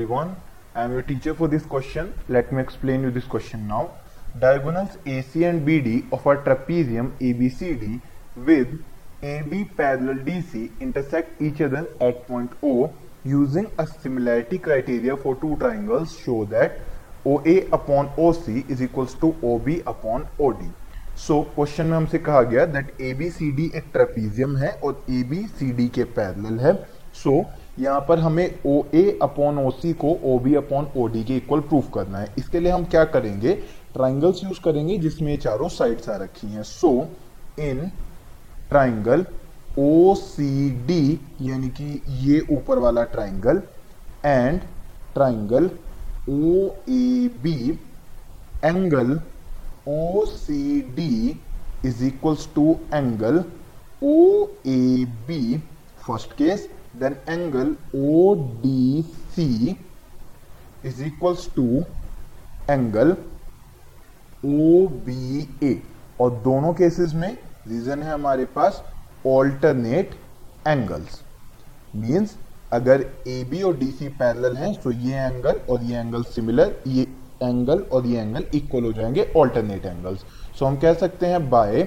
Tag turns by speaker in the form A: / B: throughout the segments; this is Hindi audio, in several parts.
A: everyone. I am your teacher for this question. Let me explain you this question now. Diagonals AC and BD of a trapezium ABCD with AB parallel DC intersect each other at point O using a similarity criteria for two triangles show that OA upon OC is equals to OB upon OD. So question में हमसे कहा गया that A B C D एक ट्रेपीजियम है और ए बी सी डी के पैरेलल है सो so, यहाँ पर हमें ओ ए अपॉन ओ सी को O B upon O D के इक्वल प्रूफ करना है। इसके लिए हम क्या करेंगे? ट्राइंगल्स यूज़ करेंगे, जिसमें चारों साइड्स आ रखी हैं। सो in triangle O C D यानी कि ये ऊपर वाला triangle and triangle O A B angle O C D is equals to angle O A B first case then angle ODC is equals to angle OBA और दोनों केसेस में रीजन है हमारे पास ऑल्टरनेट एंगल्स मींस अगर ए बी और डी सी पैरेलल हैं तो ये एंगल और ये एंगल सिमिलर ये एंगल और ये एंगल इक्वल हो जाएँगे ऑल्टरनेट एंगल्स सो हम कह सकते हैं by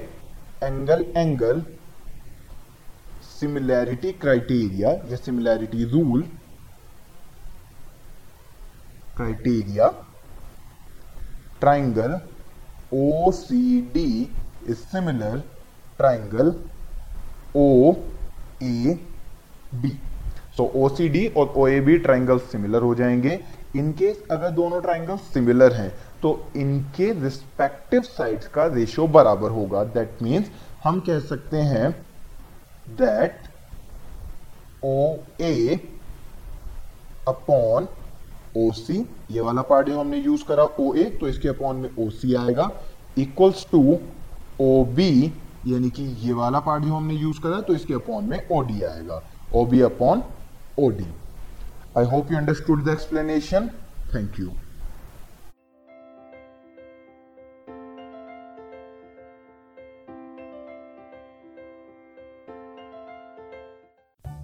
A: angle angle similarity criteria या similarity rule criteria triangle O C D is similar triangle O A B so O C D और O A B triangle similar हो जाएँगे। इनकेस अगर दोनों ट्राइंगल सिमिलर हैं तो इनके रिस्पेक्टिव साइड्स का रेशियो बराबर होगा। दैट मीन्स हम कह सकते हैं ओ ए अपॉन ओ सी ये वाला पार्ट जो हमने यूज़ करा ओ ए तो इसके अपॉन में ओ सी आएगा इक्वल्स टू ओ बी यानी कि ये वाला पार्ट जो हमने यूज़ करा तो इसके अपॉन में ओ डी आएगा O B upon O D I hope you understood the explanation. Thank you.